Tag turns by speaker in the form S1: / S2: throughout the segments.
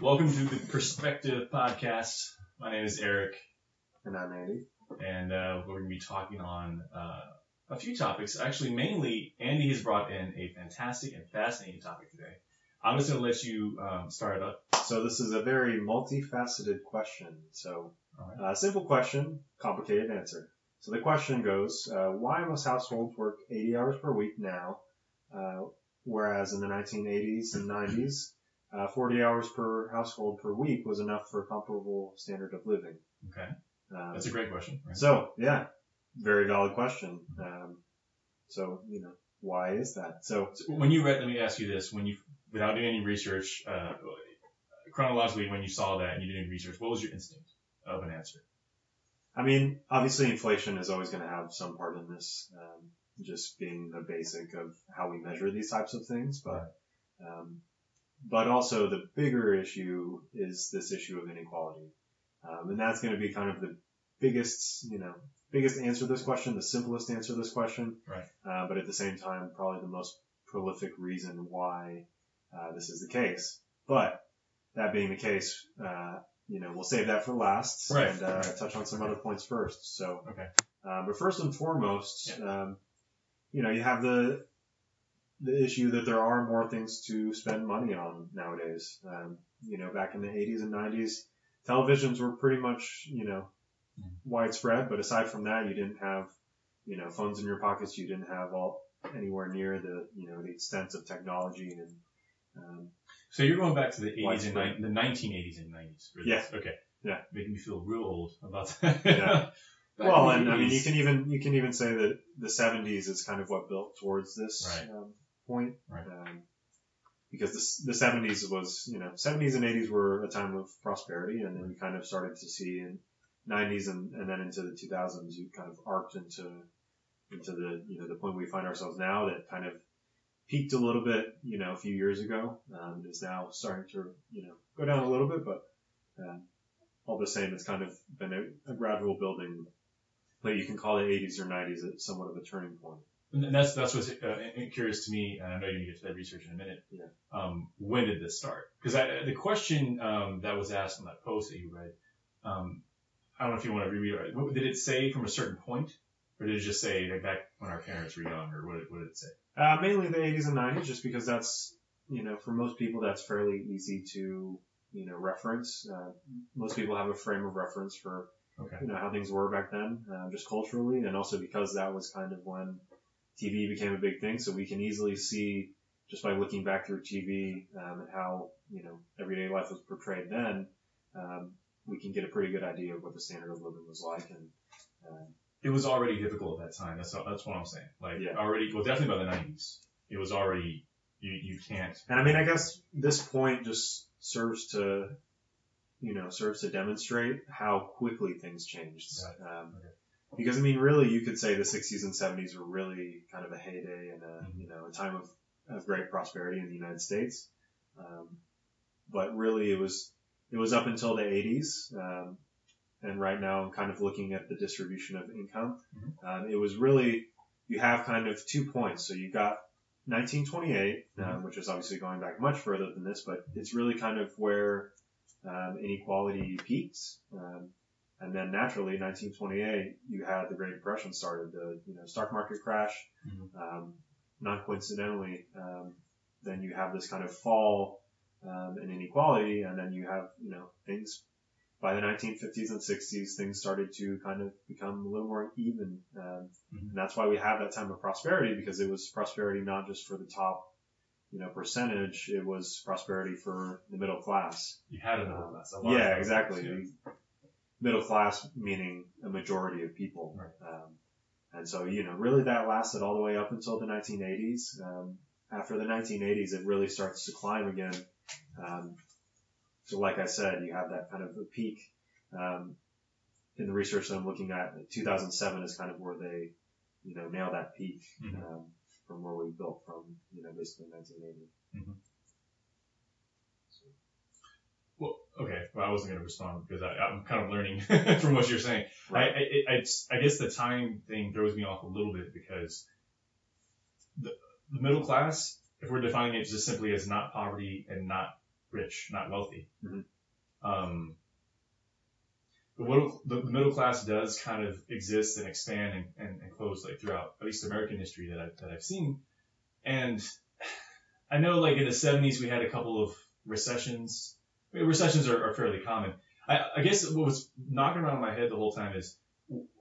S1: Welcome to the Perspective Podcast. My name is Erick,
S2: And I'm Andy.
S1: and uh, we're going to be talking on uh, a few topics. Actually, mainly, Andy has brought in a fantastic and fascinating topic today. I'm just going to let you um, start it up.
S2: So this is a very multifaceted question. So
S1: All right.
S2: uh, simple question, complicated answer. So the question goes, uh, why must households work 80 hours per week now, uh, whereas in the 1980s and 90s, uh, 40 hours per household per week was enough for a comparable standard of living?
S1: Okay,
S2: Um,
S1: that's a great question. right?
S2: So yeah, very valid question. Um, so you know, why is that? So
S1: So when you read, let me ask you this: when you, without doing any research, uh, chronologically, when you saw that and you did any research, what was your instinct of an answer?
S2: I mean, obviously inflation is always going to have some part in this, um, just being the basic of how we measure these types of things. But, um, but also the bigger issue is this issue of inequality. Um, and that's going to be kind of the biggest, you know, biggest answer to this question, the simplest answer to this question.
S1: Right.
S2: Uh, but at the same time, probably the most prolific reason why, uh, this is the case. But that being the case, uh, you know, we'll save that for last
S1: Right.
S2: and uh,
S1: Right.
S2: touch on some other points first. So,
S1: Okay.
S2: uh, but first and foremost, um, you know, you have the the issue that there are more things to spend money on nowadays. Um, you know, back in the 80s and 90s, televisions were pretty much, you know, widespread. But aside from that, you didn't have, you know, phones in your pockets. You didn't have all anywhere near the, you know, the extent of technology and um,
S1: So you're going back to the 80s and ni- the 1980s and 90s. For
S2: Yeah.
S1: Okay.
S2: Yeah.
S1: Making me feel real old about that.
S2: Yeah. Well, and I mean, you can even you can even say that the 70s is kind of what built towards this
S1: Right.
S2: um, point,
S1: Right.
S2: um, because the the 70s was you know 70s and 80s were a time of prosperity, and then we kind of started to see in 90s and, and then into the 2000s, you kind of arced into into the you know the point we find ourselves now that kind of peaked a little bit you know a few years ago, um, is now starting to you know go down a little bit, but um, all the same, it's kind of been a, a gradual building but you can call the 80s or 90s somewhat of a turning point.
S1: And that's that's what's uh, curious to me, and I know you're gonna get to that research in a minute.
S2: Yeah.
S1: Um, when did this start? Because the question um, that was asked in that post that you read, um, I don't know if you want to reread it. What- Did it say from a certain point, or did it just say like back when our parents were young, or what, did- what did it say?
S2: Uh, mainly the 80s and 90s, just because that's, you know, for most people, that's fairly easy to, you know, reference. Uh, most people have a frame of reference for,
S1: Okay.
S2: you know, how things were back then, uh, just culturally, and also because that was kind of when TV became a big thing, so we can easily see, just by looking back through TV, um, and how, you know, everyday life was portrayed then, um, we can get a pretty good idea of what the standard of living was like, and, um,
S1: It was already difficult at that time. That's that's what I'm saying. Like
S2: Yeah.
S1: already, well, definitely by the 90s, it was already you you can't.
S2: And I mean, I guess this point just serves to, you know, serves to demonstrate how quickly things changed. Um,
S1: Okay.
S2: Because I mean, really, you could say the 60s and 70s were really kind of a heyday and a, you know, a time of, of great prosperity in the United States. Um, but really, it was it was up until the 80s. Um, and right now, I'm kind of looking at the distribution of income.
S1: Mhm.
S2: Um, it was really you have kind of two points. So you got 1928, um, which is obviously going back much further than this, but it's really kind of where um, inequality peaks. Um, and then naturally, 1928, you had the Great Depression started, the you know stock market crash.
S1: Mhm.
S2: Um, not coincidentally, um, then you have this kind of fall um, in inequality, and then you have you know things by the 1950s and 60s, things started to kind of become a little more even. Um,
S1: Mhm.
S2: And that's why we have that time of prosperity because it was prosperity not just for the top, you know, percentage. It was prosperity for the middle class.
S1: You had a middle class. a lot of
S2: Yeah, exactly.
S1: yeah.
S2: Middle class meaning a majority of people.
S1: Right.
S2: Um, and so, you know, really that lasted all the way up until the 1980s. Um, after the 1980s, it really starts to climb again. Um, so like I said, you have that kind of a peak. Um, in the research that I'm looking at, 2007 is kind of where they, you know, nail that peak,
S1: Mhm.
S2: um, from where we built from, you know, basically 1980.
S1: Well, okay. Well, I wasn't going to respond because I, I'm kind of learning from what you're saying.
S2: Right.
S1: I, I, I, I guess the time thing throws me off a little bit because the, the middle class, if we're defining it just simply as not poverty and not rich, not wealthy.
S2: Mhm.
S1: Um, the middle, the the middle class does kind of exist and expand and, and, and close like throughout at least American history that I've, that I've seen. And I know like in the 70s we had a couple of recessions. Recessions are, are fairly common. I, I guess what was knocking around in my head the whole time is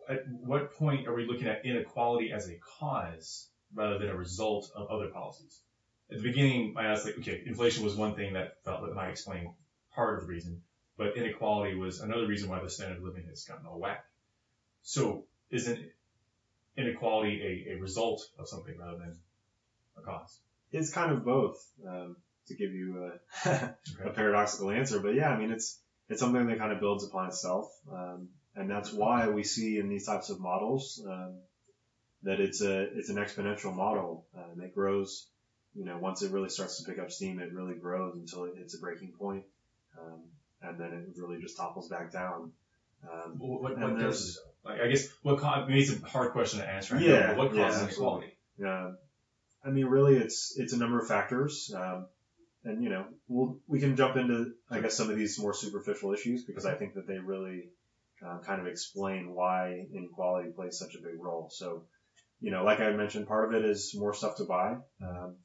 S1: at what point are we looking at inequality as a cause rather than a result of other policies? At the beginning, I asked like, okay, inflation was one thing that felt that might explain part of the reason, but inequality was another reason why the standard of living has gotten all whack. So isn't inequality a, a result of something rather than a cause?
S2: It's kind of both, um, to give you a, a paradoxical answer. But yeah, I mean, it's, it's something that kind of builds upon itself. Um, and that's why we see in these types of models, um, that it's a, it's an exponential model, um, it grows, you know, once it really starts to pick up steam, it really grows until it hits a breaking point. Um, and then it really just topples back down. Um,
S1: What, what, what
S2: there's-
S1: causes? Like, I guess what ca- maybe it's a hard question to answer.
S2: Yeah,
S1: but what
S2: yeah,
S1: causes
S2: absolutely.
S1: inequality?
S2: Um, I mean, really, it's it's a number of factors, um, and you know, we'll we can jump into I guess some of these more superficial issues because I think that they really uh, kind of explain why inequality plays such a big role. So, you know, like I mentioned, part of it is more stuff to buy. Um,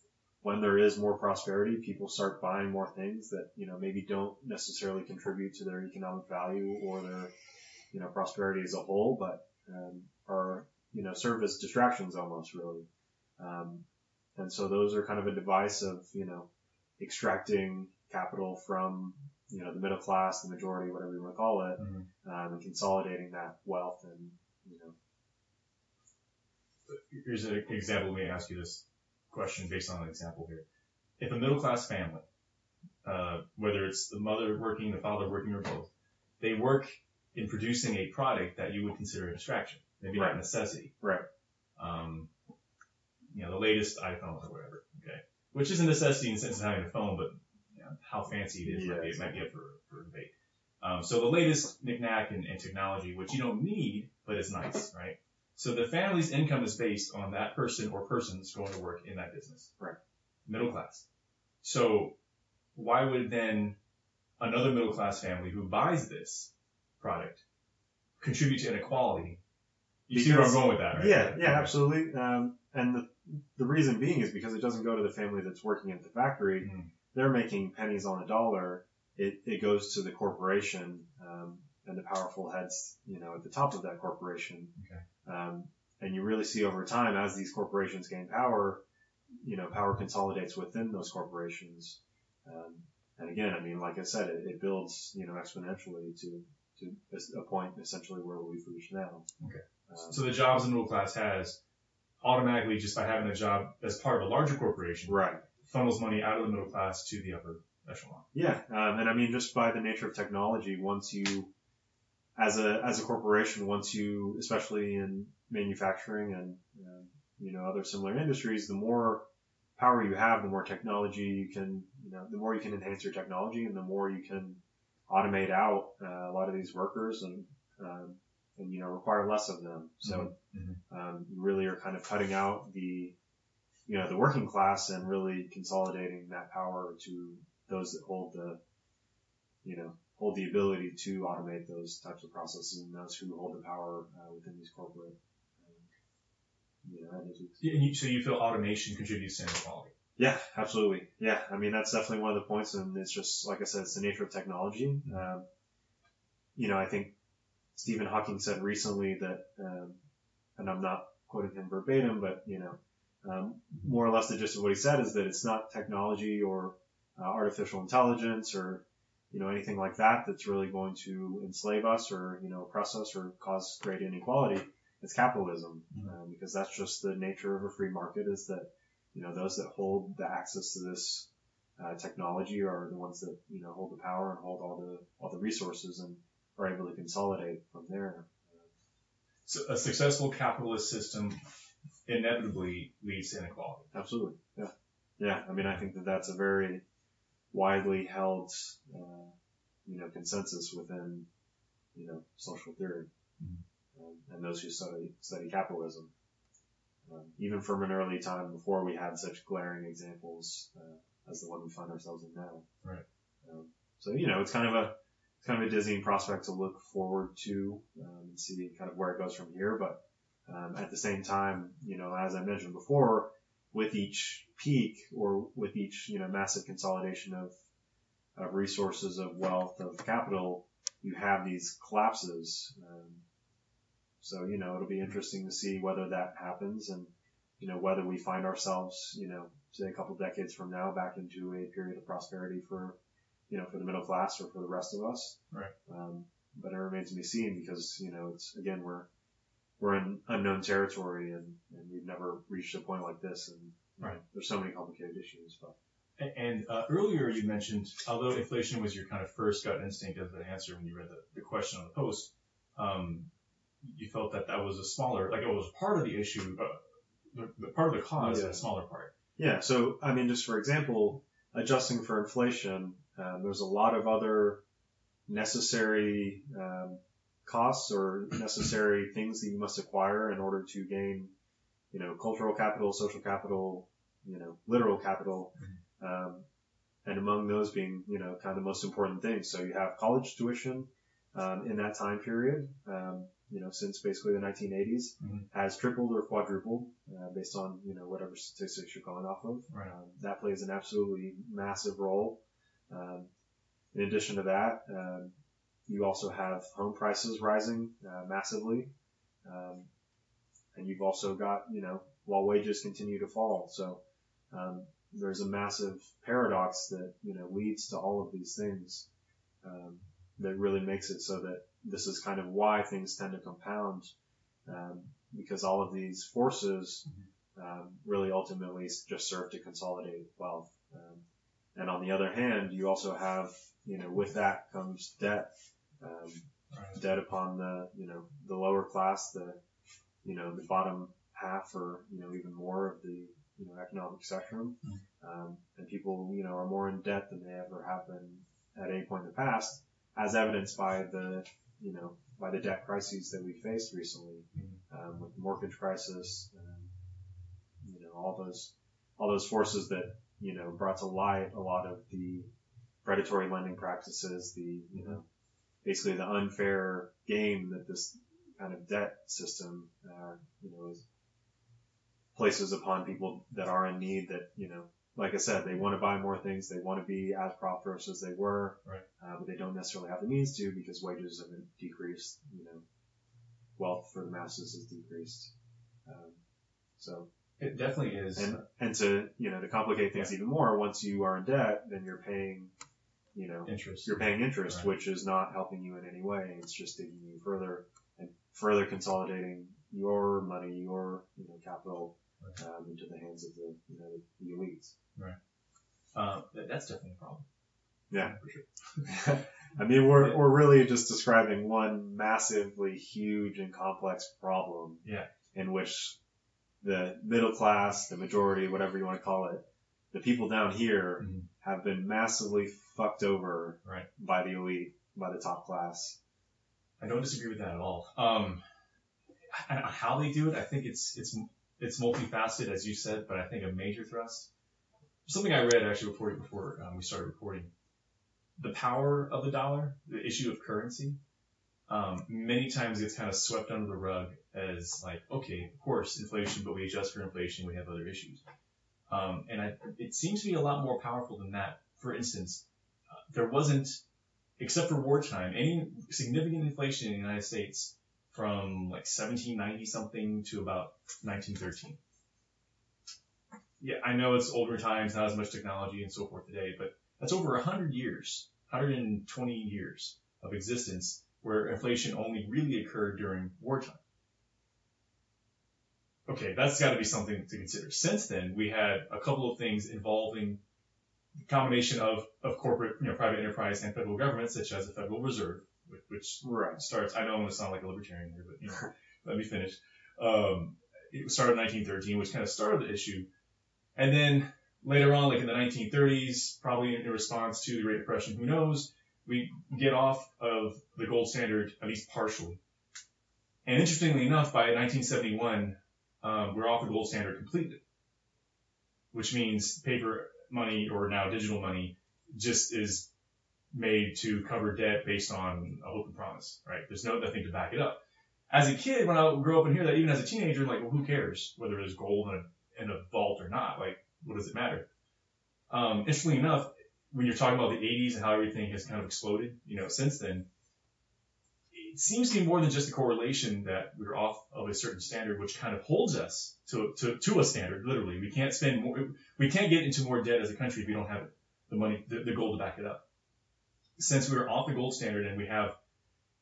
S2: when there is more prosperity, people start buying more things that you know maybe don't necessarily contribute to their economic value or their you know prosperity as a whole, but um, are you know serve as distractions almost really. Um, and so those are kind of a device of, you know, extracting capital from, you know, the middle class, the majority, whatever you want to call it,
S1: Mhm.
S2: um, and consolidating that wealth and, you know,
S1: Here's an example. Let me ask you this question based on an example here. If a middle class family, uh, whether it's the mother working, the father working, or both, they work in producing a product that you would consider a distraction, maybe not a necessity.
S2: Right.
S1: Um, you know, the latest iPhone or whatever. Which is a necessity in the sense of having a phone, but you know, how fancy it is might, be, it might be up for, for debate. Um, so the latest knickknack and, and technology, which you don't need, but it's nice, right? So the family's income is based on that person or persons going to work in that business.
S2: Right.
S1: Middle class. So why would then another middle class family who buys this product contribute to inequality? You see where I'm going with that, right?
S2: yeah, yeah,
S1: Okay.
S2: absolutely. Um, and the, the reason being is because it doesn't go to the family that's working at the factory.
S1: Mhm.
S2: They're making pennies on a dollar. It, it goes to the corporation, um, and the powerful heads, you know, at the top of that corporation.
S1: Okay.
S2: Um, and you really see over time as these corporations gain power, you know, power consolidates within those corporations. Um, and again, I mean, like I said, it, it builds, you know, exponentially to, to a point essentially where we've reached now.
S1: Okay.
S2: Um,
S1: So the jobs the middle class has automatically just by having a job as part of a larger corporation
S2: right.
S1: funnels money out of the middle class to the upper echelon.
S2: Yeah, um, and I mean, just by the nature of technology, once you, as a as a corporation, once you, especially in manufacturing and um, you know other similar industries, the more power you have, the more technology you can, you know, the more you can enhance your technology, and the more you can automate out uh, a lot of these workers and um, and you know require less of them. So
S1: Mhm.
S2: um, you really are kind of cutting out the you know the working class and really consolidating that power to those that hold the you know hold the ability to automate those types of processes and those who hold the power uh, within these corporate um, you know entities.
S1: And you, so you feel automation contributes to inequality.
S2: Yeah, absolutely. Yeah, I mean that's definitely one of the points, and it's just like I said, it's the nature of technology. Um, you know, I think Stephen Hawking said recently that, um, and I'm not quoting him verbatim, but you know, um, more or less the gist of what he said is that it's not technology or uh, artificial intelligence or you know anything like that that's really going to enslave us or you know oppress us or cause great inequality. It's capitalism, um, because that's just the nature of a free market. Is that you know, those that hold the access to this uh, technology are the ones that you know hold the power and hold all the all the resources and are able to consolidate from there.
S1: So a successful capitalist system inevitably leads to inequality.
S2: Absolutely, yeah, yeah. I mean, I think that that's a very widely held, uh, you know, consensus within you know social theory
S1: Mhm.
S2: um, and those who study study capitalism. Um, even from an early time before we had such glaring examples uh, as the one we find ourselves in now.
S1: Right.
S2: Um, so you know, it's kind of a it's kind of a dizzying prospect to look forward to um, and see kind of where it goes from here. But um, at the same time, you know, as I mentioned before, with each peak or with each you know massive consolidation of of resources, of wealth, of capital, you have these collapses. Um, so you know, it'll be interesting to see whether that happens and you know whether we find ourselves, you know, say a couple decades from now back into a period of prosperity for you know, for the middle class or for the rest of us.
S1: Right.
S2: Um, but it remains to be seen because, you know, it's, again, we're, we're in unknown territory and, and we've never reached a point like this and you know, there's so many complicated issues, but
S1: A- And uh, earlier you mentioned, although inflation was your kind of first gut instinct as the answer when you read the, the question on the post, um, you felt that that was a smaller, like it was part of the issue, uh, the, the part of the cause,
S2: Yeah.
S1: a smaller part.
S2: yeah. So, I mean, just for example, adjusting for inflation, um, there's a lot of other necessary, um, costs or necessary things that you must acquire in order to gain, you know, cultural capital, social capital, you know, literal capital. Um, and among those being, you know, kind of the most important things. So you have college tuition, um, in that time period, um, you know, since basically the 1980s
S1: Mhm.
S2: has tripled or quadrupled, uh, based on, you know, whatever statistics you're going off of.
S1: Right.
S2: Um, that plays an absolutely massive role. Um, in addition to that, um, you also have home prices rising uh, massively, um, and you've also got you know while wages continue to fall. So um, there's a massive paradox that you know leads to all of these things um, that really makes it so that this is kind of why things tend to compound um, because all of these forces um, really ultimately just serve to consolidate wealth. Um, and on the other hand, you also have, you know, with that comes debt, um,
S1: Right.
S2: debt upon the, you know, the lower class, the, you know, the bottom half or, you know, even more of the, you know, economic spectrum. Um, and people, you know, are more in debt than they ever have been at any point in the past, as evidenced by the, you know, by the debt crises that we faced recently, um, with the mortgage crisis, um, you know, all those, all those forces that, you know, brought to light a lot of the predatory lending practices, the, you know, basically the unfair game that this kind of debt system, uh, you know, is places upon people that are in need that, you know, like I said, they want to buy more things. They want to be as prosperous as they were,
S1: Right.
S2: uh, but they don't necessarily have the means to because wages have been decreased. You know, wealth for the masses has decreased. Um, so,
S1: It definitely is.
S2: and and to you know to complicate things even more, once you are in debt, then you're paying, you know,
S1: interest.
S2: you're paying interest,
S1: Right.
S2: which is not helping you in any way. It's just digging you further and further consolidating your money, your you know capital
S1: Right.
S2: um, into the hands of the you know the elites.
S1: Uh, that's definitely a problem.
S2: Yeah.
S1: For sure.
S2: I mean, we're
S1: Yeah.
S2: we're really just describing one massively huge and complex problem.
S1: Yeah.
S2: In which the middle class, the majority, whatever you want to call it, the people down here
S1: Mhm.
S2: have been massively fucked over
S1: Right.
S2: by the elite, by the top class.
S1: I don't disagree with that at all. Um, and how they do it, I think it's it's it's multifaceted, as you said, but I think a major thrust. Something I read actually before before um, we started recording. The power of the dollar, the issue of currency, um, many times gets kind of swept under the rug as like, okay, of course, inflation, but we adjust for inflation, we have other issues. Um, and I, it seems to be a lot more powerful than that. For instance, uh, there wasn't, except for wartime, any significant inflation in the United States from like 1790 something to about 1913. Yeah, I know it's older times, not as much technology and so forth today, but that's over 100 years, 120 years of existence where inflation only really occurred during wartime. Okay, that's got to be something to consider. Since then, we had a couple of things involving the combination of, of corporate, you know, private enterprise and federal government, such as the Federal Reserve, which, which
S2: Right.
S1: starts, I know I'm going to sound like a libertarian here, but you know, let me finish. Um, it started in 1913, which kind of started the issue. And then later on, like in the 1930s, probably in response to the Great Depression, who knows, we get off of the gold standard, at least partially. And interestingly enough, by 1971, um, we're off the gold standard completely, which means paper money or now digital money just is made to cover debt based on a hope and promise, right? There's no nothing to back it up. As a kid, when I grew up and hear that, even as a teenager, I'm like, well, who cares whether there's gold in a, in a vault or not? Like, what does it matter? Um, interestingly enough, when you're talking about the 80s and how everything has kind of exploded, you know, since then, it seems to be more than just a correlation that we're off of a certain standard, which kind of holds us to, to, to a standard, literally. We can't spend more, we can't get into more debt as a country if we don't have the money, the, the gold to back it up. Since we are off the gold standard and we have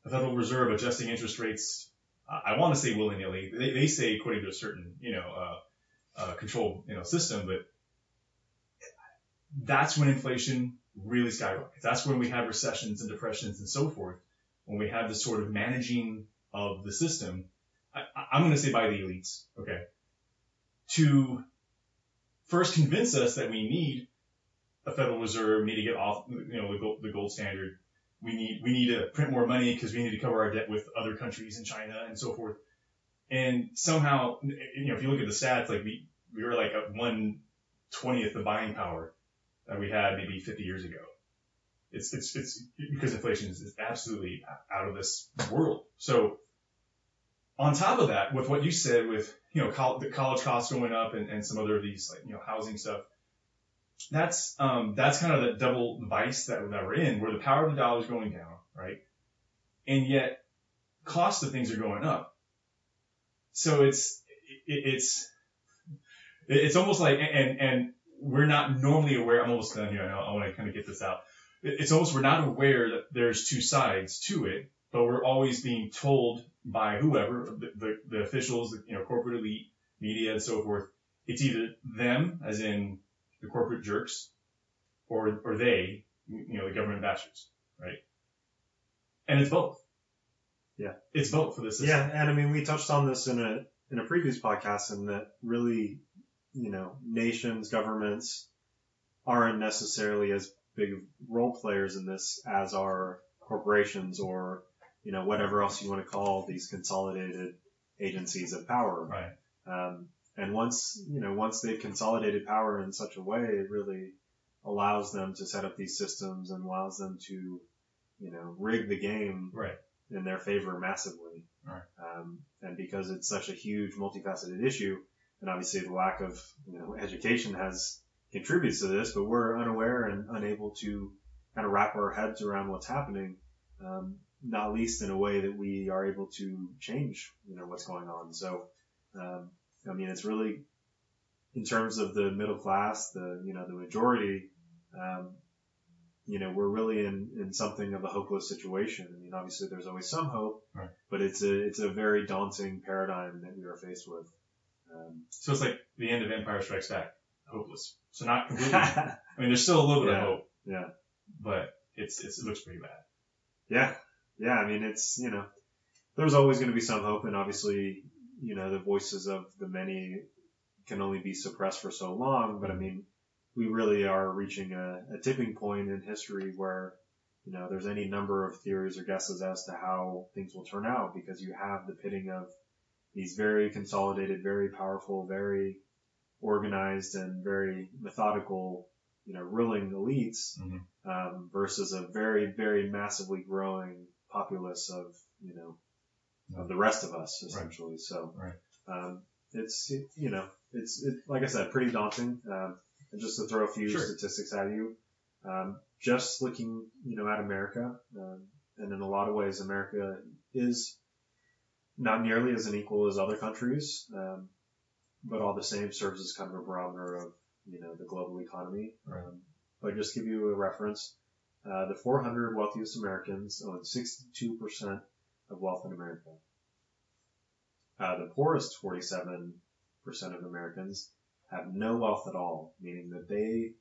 S1: the Federal Reserve adjusting interest rates, I, I want to say willy-nilly. They, they say according to a certain, you know, uh, uh, control, you know, system, but that's when inflation really skyrockets. That's when we have recessions and depressions and so forth. When we have this sort of managing of the system, I, I'm going to say by the elites, okay, to first convince us that we need a Federal Reserve, we need to get off, you know, the gold, the gold standard. We need, we need to print more money because we need to cover our debt with other countries and China and so forth. And somehow, you know, if you look at the stats, like we, we were like at one twentieth the buying power that we had maybe 50 years ago. It's, it's, it's because inflation is, is absolutely out of this world. So on top of that, with what you said with, you know, col- the college costs going up and, and some other of these like, you know, housing stuff, that's, um, that's kind of the double vice that, that we're in where the power of the dollar is going down, right? And yet cost of things are going up. So it's, it, it's, it's almost like, and, and we're not normally aware, I'm almost done here, I, I want to kind of get this out. It's almost, we're not aware that there's two sides to it, but we're always being told by whoever, the, the, the officials, the, you know, corporate elite, media and so forth, it's either them, as in the corporate jerks, or, or they, you know, the government bastards, right? And it's both.
S2: Yeah.
S1: It's both for this system.
S2: Yeah, and I mean, we touched on this in a in a previous podcast, and that really, you know, nations, governments aren't necessarily as big role players in this as are corporations or you know whatever else you want to call these consolidated agencies of power.
S1: Right.
S2: Um, and once you know, once they've consolidated power in such a way, it really allows them to set up these systems and allows them to, you know, rig the game
S1: Right.
S2: in their favor massively.
S1: Right.
S2: Um, and because it's such a huge, multifaceted issue, and obviously the lack of you know education has contributes to this, but we're unaware and unable to kind of wrap our heads around what's happening. Um, not least in a way that we are able to change, you know, what's going on. So, um, I mean, it's really in terms of the middle class, the you know the majority. Um, you know, we're really in, in something of a hopeless situation. I mean, obviously there's always some hope,
S1: Right.
S2: but it's a, it's a very daunting paradigm that we are faced with. Um,
S1: So it's like the end of Empire Strikes Back. Hopeless. So not completely. I mean, there's still a little bit
S2: Yeah.
S1: of hope,
S2: yeah.
S1: but it's, it's it looks pretty bad.
S2: Yeah. Yeah. I mean, it's, you know, there's always going to be some hope and obviously, you know, the voices of the many can only be suppressed for so long, but I mean, we really are reaching a, a tipping point in history where, you know, there's any number of theories or guesses as to how things will turn out because you have the pitting of these very consolidated, very powerful, very organized and very methodical, you know, ruling elites
S1: Mhm.
S2: um, versus a very, very massively growing populace of, you know, of the rest of us essentially. So,
S1: Right.
S2: um, it's, you know, it's, it, like I said, pretty daunting. Um, and just to throw a few
S1: Sure.
S2: statistics at you, um, just looking, you know, at America, um, and in a lot of ways, America is not nearly as unequal as other countries, um, but all the same serves as kind of a barometer of, you know, the global economy.
S1: Right.
S2: Um, but just give you a reference, uh, the 400 wealthiest Americans own 62% of wealth in America. Uh, the poorest 47% of Americans have no wealth at all, meaning that they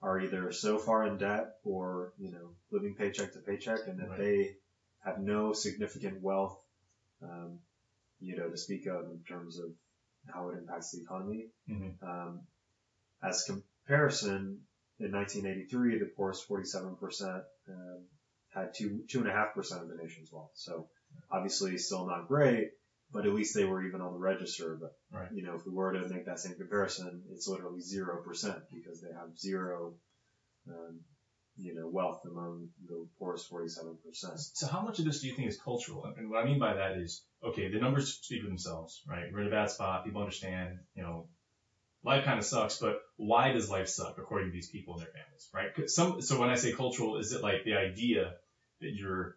S2: are either so far in debt or, you know, living paycheck to paycheck and that
S1: Right.
S2: they have no significant wealth, um, you know, to speak of in terms of how it impacts the economy.
S1: Mhm.
S2: Um, as comparison, in 1983, the poorest 47% um, had two two and a half percent of the nation's wealth. So obviously still not great, but at least they were even on the register. But
S1: Right.
S2: you know, if we were to make that same comparison, it's literally zero percent because they have zero, um, you know, wealth among the poorest 47%.
S1: So how much of this do you think is cultural? And what I mean by that is, okay, the numbers speak for themselves, right? We're in a bad spot. People understand, you know, life kind of sucks, but why does life suck according to these people and their families, right? Some, so when I say cultural, is it like the idea that you're,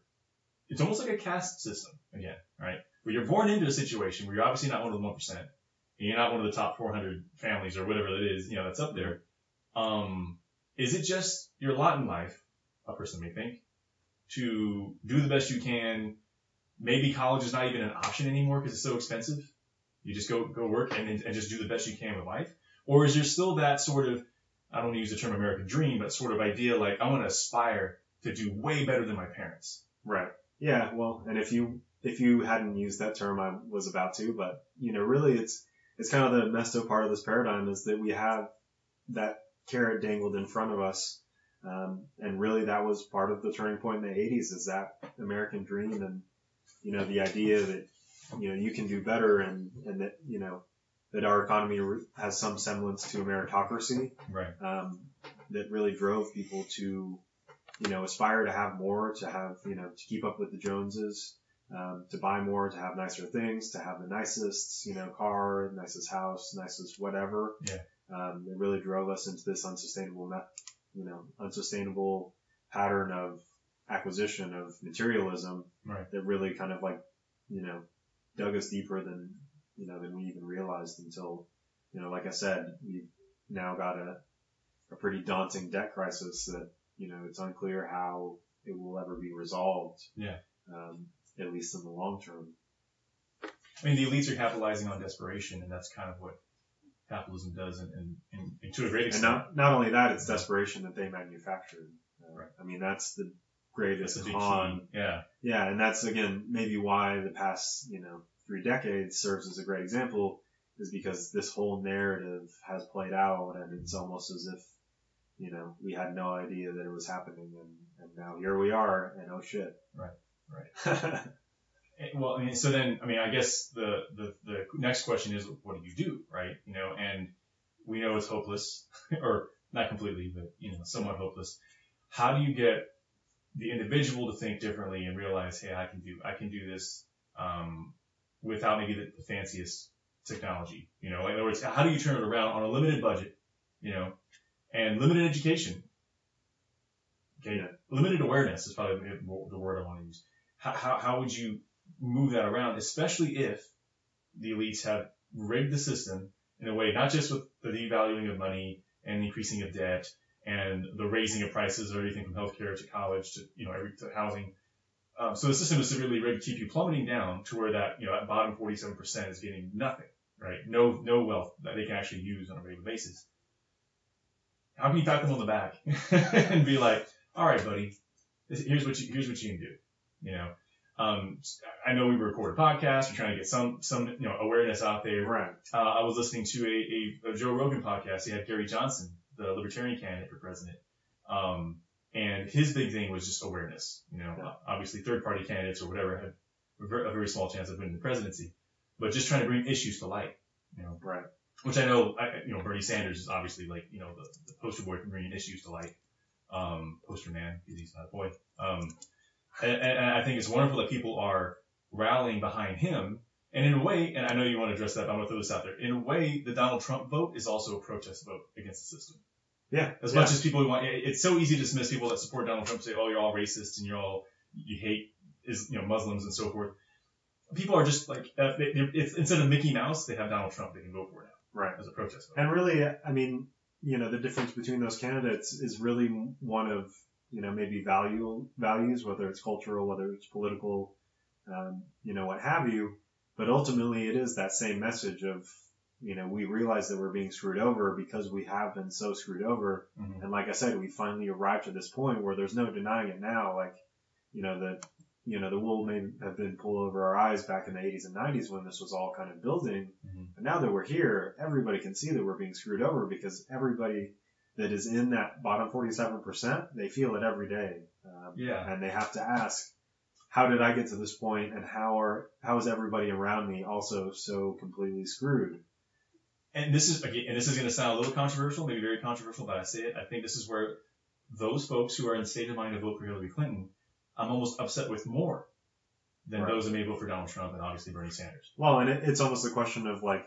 S1: it's almost like a caste system again, right? Where you're born into a situation where you're obviously not one of the 1%, and you're not one of the top 400 families or whatever it is, you know, that's up there. Um, is it just your lot in life, a person may think, to do the best you can? Maybe college is not even an option anymore because it's so expensive. You just go go work and, and just do the best you can with life, or is there still that sort of I don't want to use the term American dream, but sort of idea like I want to aspire to do way better than my parents.
S2: Right. Yeah. Well, and if you if you hadn't used that term, I was about to, but you know, really, it's it's kind of the messed up part of this paradigm is that we have that carrot dangled in front of us, um, and really that was part of the turning point in the '80s is that American dream and you know the idea that you know you can do better and and that you know that our economy has some semblance to a meritocracy
S1: Right.
S2: um, that really drove people to, you know, aspire to have more, to have, you know, to keep up with the Joneses, um, to buy more, to have nicer things, to have the nicest, you know, car, nicest house, nicest whatever.
S1: Yeah.
S2: Um, it really drove us into this unsustainable, you know, unsustainable pattern of acquisition of materialism
S1: Right.
S2: that really kind of like, you know, dug us deeper than, you know, than we even realized until, you know, like I said, we've now got a, a pretty daunting debt crisis that, you know, it's unclear how it will ever be resolved.
S1: Yeah.
S2: Um, at least in the long term.
S1: I mean, the elites are capitalizing on desperation, and that's kind of what capitalism does, and, and, and, and to a great
S2: And
S1: extent.
S2: not, not only that, it's desperation that they manufactured. Uh,
S1: Right.
S2: I mean, that's the greatest
S1: big
S2: con.
S1: Yeah.
S2: Yeah, and that's again maybe why the past you know three decades serves as a great example is because this whole narrative has played out, and it's almost as if you know we had no idea that it was happening, and, and now here we are, and oh shit.
S1: Right,
S2: right.
S1: Well, I mean, so then, I mean, I guess the, the, the next question is, what do you do, right? You know, and we know it's hopeless, or not completely, but, you know, somewhat hopeless. How do you get the individual to think differently and realize, hey, I can do, I can do this, um, without maybe the, the fanciest technology, you know, in other words, how do you turn it around on a limited budget, you know, and limited education? Okay, limited awareness is probably the the word I want to use. How, how, how would you move that around, especially if the elites have rigged the system in a way, not just with the devaluing of money and increasing of debt and the raising of prices of everything from healthcare to college to, you know, every, to housing. Um, so the system is severely rigged to keep you plummeting down to where that, you know, that bottom 47% is getting nothing, right? No, no wealth that they can actually use on a regular basis. How can you pat them on the back and be like, all right, buddy, here's what you, here's what you can do, you know? Um, I know we record a podcast. We're trying to get some, some, you know, awareness out there.
S2: right.
S1: Uh, I was listening to a, a, a Joe Rogan podcast. He had Gary Johnson, the libertarian candidate for president. Um, and his big thing was just awareness. You know,
S2: Yeah.
S1: obviously third party candidates or whatever have a ver- a very small chance of winning the presidency, but just trying to bring issues to light, you know,
S2: Right.
S1: which I know, I, you know, Bernie Sanders is obviously like, you know, the, the poster boy for bringing issues to light. Um, poster man, because he's not a boy. Um, and, and I think it's wonderful that people are rallying behind him. And in a way, and I know you want to address that, but I'm going to throw this out there. In a way, the Donald Trump vote is also a protest vote against the system.
S2: Yeah.
S1: As
S2: yeah.
S1: much as people want, it's so easy to dismiss people that support Donald Trump, say, oh, you're all racist and you're all, you hate, is you know, Muslims and so forth. People are just like, uh, they, instead of Mickey Mouse, they have Donald Trump. They can vote for now
S2: Right.
S1: as a protest vote.
S2: And really, I mean, you know, the difference between those candidates is really one of, you know, maybe value values, whether it's cultural, whether it's political, um, you know, what have you. But ultimately, it is that same message of, you know, we realize that we're being screwed over because we have been so screwed over.
S1: Mhm.
S2: And like I said, we finally arrived to this point where there's no denying it now. Like, you know, the, you know, the wool may have been pulled over our eyes back in the 80s and 90s when this was all kind of building.
S1: Mhm.
S2: But now that we're here, everybody can see that we're being screwed over because everybody that is in that bottom 47%, they feel it every day. Um,
S1: Yeah.
S2: And they have to ask, how did I get to this point and how are, how is everybody around me also so completely screwed?
S1: and this is again, and this is going to sound a little controversial, maybe very controversial, but I say it. I think this is where those folks who are in the state of mind to vote for Hillary Clinton, I'm almost upset with more than
S2: Right.
S1: those that may vote for Donald Trump and obviously Bernie Sanders.
S2: Well, and it, it's almost a question of like,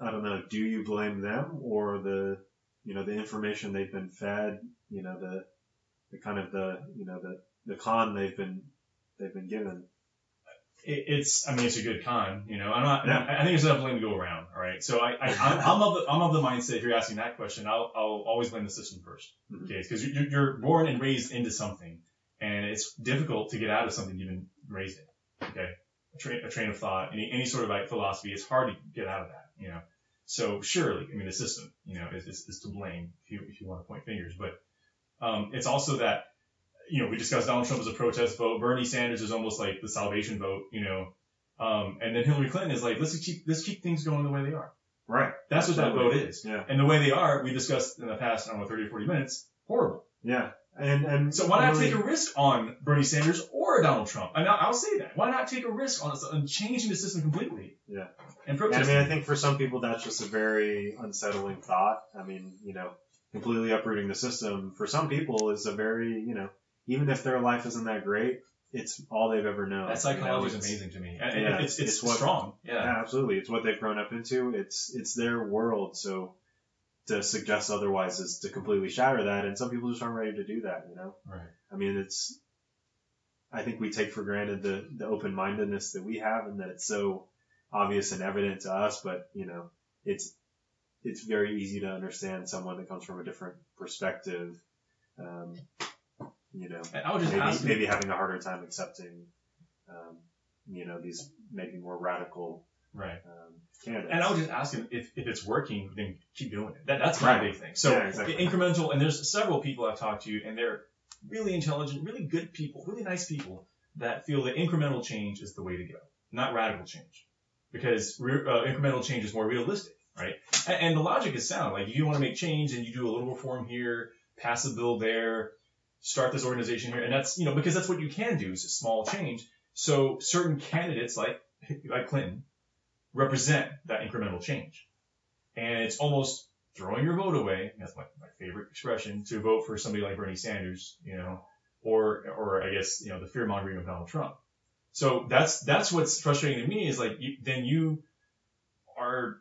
S2: I don't know, do you blame them or the, you know, the information they've been fed, you know, the, the kind of the, you know, the, the con they've been, they've been given.
S1: It, it's, I mean, it's a good con, you know. I'm not.
S2: Yeah.
S1: I I think there's enough blame to go around. All right. So I, I I'm, I'm of the I'm of the mindset. If you're asking that question, I'll I'll always blame the system 1st
S2: Mhm.
S1: Okay, because you're, you're born and raised into something, and it's difficult to get out of something you've been raised in. Okay, a train a train of thought, any any sort of like philosophy, it's hard to get out of that. You know. So surely, I mean, the system, you know, is, is, is to blame if you if you want to point fingers, but um, it's also that you know, we discussed Donald Trump as a protest vote. Bernie Sanders is almost like the salvation vote, you know. Um, and then Hillary Clinton is like, let's keep let's keep things going the way they are.
S2: Right.
S1: That's what that vote is.
S2: Yeah.
S1: And the way they are, we discussed in the past, I don't know, 30 or 40 minutes, horrible.
S2: Yeah. And, and
S1: So why not
S2: really-
S1: take a risk on Bernie Sanders or Donald Trump? And I'll, I'll say that. Why not take a risk on, on changing the system completely?
S2: Yeah.
S1: And
S2: And I mean, I think for some people that's just a very unsettling thought. I mean, you know, completely uprooting the system for some people is a very, you know, even if their life isn't that great, it's all they've ever known.
S1: that
S2: you know,
S1: psychology is
S2: it's-
S1: amazing to me. And
S2: Yeah,
S1: it's, it's,
S2: it's what-
S1: strong.
S2: Yeah,
S1: Yeah.
S2: absolutely. It's what they've grown up into. It's it's their world. So to suggest otherwise is to completely shatter that. And some people just aren't ready to do that. You know.
S1: Right.
S2: I mean, it's. I think we take for granted the the open mindedness that we have, and that it's so obvious and evident to us. But you know, it's it's very easy to understand someone that comes from a different perspective. Um, you know,
S1: I would just
S2: maybe maybe having a harder time accepting, um, you know, these maybe more radical
S1: Right.
S2: um, candidates.
S1: And I would just ask him if, if it's working, then keep doing it. That, that's my
S2: Right.
S1: big thing. So
S2: Yeah, exactly.
S1: incremental, and there's several people I've talked to, and they're really intelligent, really good people, really nice people that feel that incremental change is the way to go, not radical change, because re- uh, incremental change is more realistic, right? And, and the logic is sound. Like you want to make change, and you do a little reform here, pass a bill there, start this organization here, and that's you know because that's what you can do is a small change. So certain candidates like like Clinton represent that incremental change. And it's almost throwing your vote away. That's my, my favorite expression to vote for somebody like Bernie Sanders, you know, or, or I guess, you know, the fear mongering of Donald Trump. So that's, that's what's frustrating to me is like, you, then you are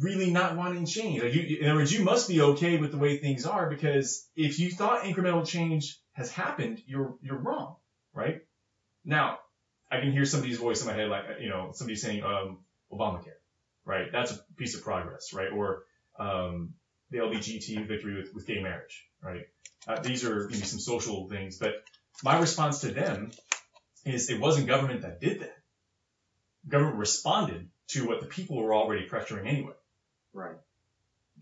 S1: really not wanting change. Like you, in other words, you must be okay with the way things are because if you thought incremental change has happened, you're, you're wrong, right? Now, I can hear somebody's voice in my head, like, you know, somebody saying, um, Obamacare, right? That's a piece of progress, right? Or um, the LGBT victory with, with gay marriage, right? Uh, these are some social things, but my response to them is it wasn't government that did that. Government responded to what the people were already pressuring anyway.
S2: right.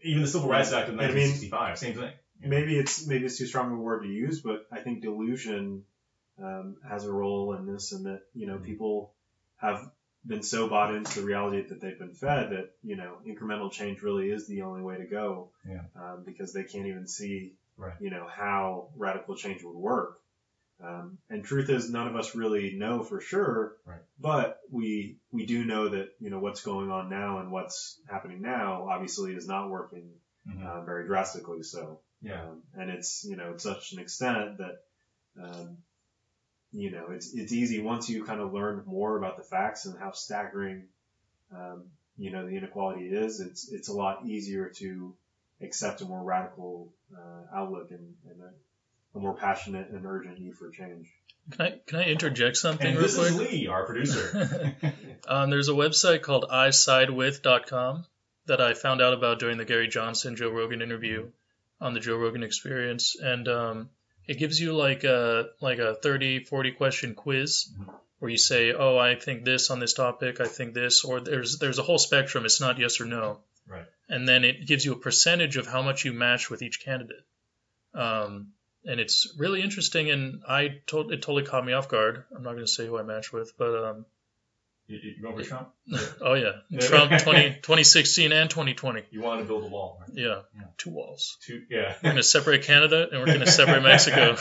S1: Even the Civil Rights Act of
S2: I mean-
S1: 1965, same thing.
S2: Maybe it's maybe it's too strong of a word to use, but I think delusion um, has a role in this, and that you know people have been so bought into the reality that they've been fed that you know incremental change really is the only way to go.
S1: Yeah.
S2: Um, because they can't even see
S1: Right.
S2: you know how radical change would work. Um, and truth is, none of us really know for sure.
S1: Right.
S2: But we we do know that you know what's going on now and what's happening now obviously is not working
S1: Mhm.
S2: uh, very drastically. So.
S1: Yeah.
S2: Um, and it's, you know, such an extent that, um, you know, it's, it's easy once you kind of learn more about the facts and how staggering, um, you know, the inequality is, it's, it's a lot easier to accept a more radical, uh, outlook and, and a, a more passionate and urgent need for change.
S3: Can I can I interject something
S1: And
S3: real
S1: this
S3: quick?
S1: is Lee, our producer.
S3: um, there's a website called isidewith.com that I found out about during the Gary Johnson Joe Rogan interview on the Joe Rogan Experience, and um, it gives you like a like a 30, 40 question quiz
S1: Mhm.
S3: where you say, "Oh, I think this on this topic. I think this," or there's there's a whole spectrum. It's not yes or no.
S1: Right.
S3: And then it gives you a percentage of how much you match with each candidate. Um, and it's really interesting, and I told it totally caught me off guard. I'm not going to say who I matched with, but um,
S1: you, you for Trump?
S3: oh yeah. Trump 20, 2016 and 2020.
S1: You wanted to build a wall, right?
S3: Yeah,
S1: Yeah.
S3: two walls.
S1: Two, yeah.
S3: We're going to separate Canada and we're going to separate Mexico.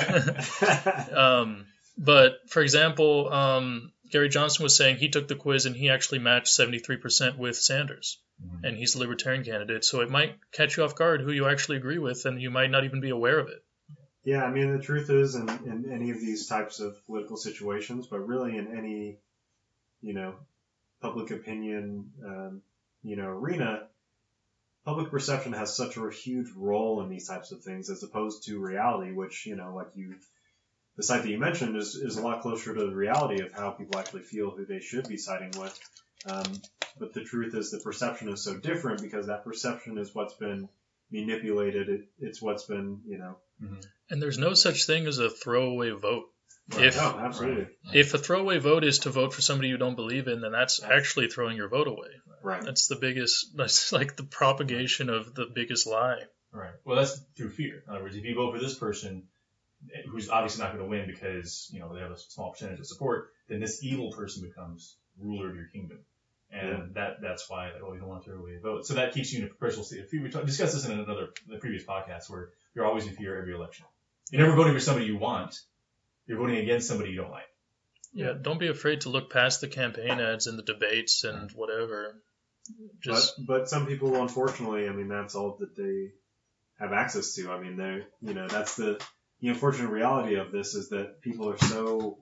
S3: um, but for example, um, Gary Johnson was saying he took the quiz and he actually matched 73% with Sanders,
S1: Mhm.
S3: and he's a libertarian candidate. So it might catch you off guard who you actually agree with, and you might not even be aware of it.
S2: Yeah, I mean, the truth is, in, in any of these types of political situations, but really in any, you know, public opinion, um, you know, arena, public perception has such a huge role in these types of things as opposed to reality, which, you know, like you, the site that you mentioned is, is a lot closer to the reality of how people actually feel who they should be siding with. Um, but the truth is the perception is so different because that perception is what's been manipulated. It, it's what's been, you know,
S3: And there's no such thing as a throwaway vote.
S1: Right.
S3: If
S2: oh, absolutely.
S3: if a throwaway vote is to vote for somebody you don't believe in, then that's
S2: Yeah.
S3: actually throwing your vote away.
S2: Right.
S3: That's the biggest. That's like the propagation of the biggest lie.
S1: Right. Well, that's through fear. In other words, if you vote for this person, eh, who's obviously not going to win because you know they have a small percentage of support, then this evil person becomes ruler of your kingdom, and
S2: Yeah.
S1: that that's why like, oh, you don't want to throw away a vote. So that keeps you in a perpetual state of fear. We talk, discussed this in another the previous podcast where you're always in fear every election. You're never voting for somebody you want. You're voting against somebody you don't like.
S3: Yeah, don't be afraid to look past the campaign ads and the debates and whatever. Just
S2: but but some people, unfortunately, I mean, that's all that they have access to. I mean, they you know that's the the unfortunate reality of this is that people are so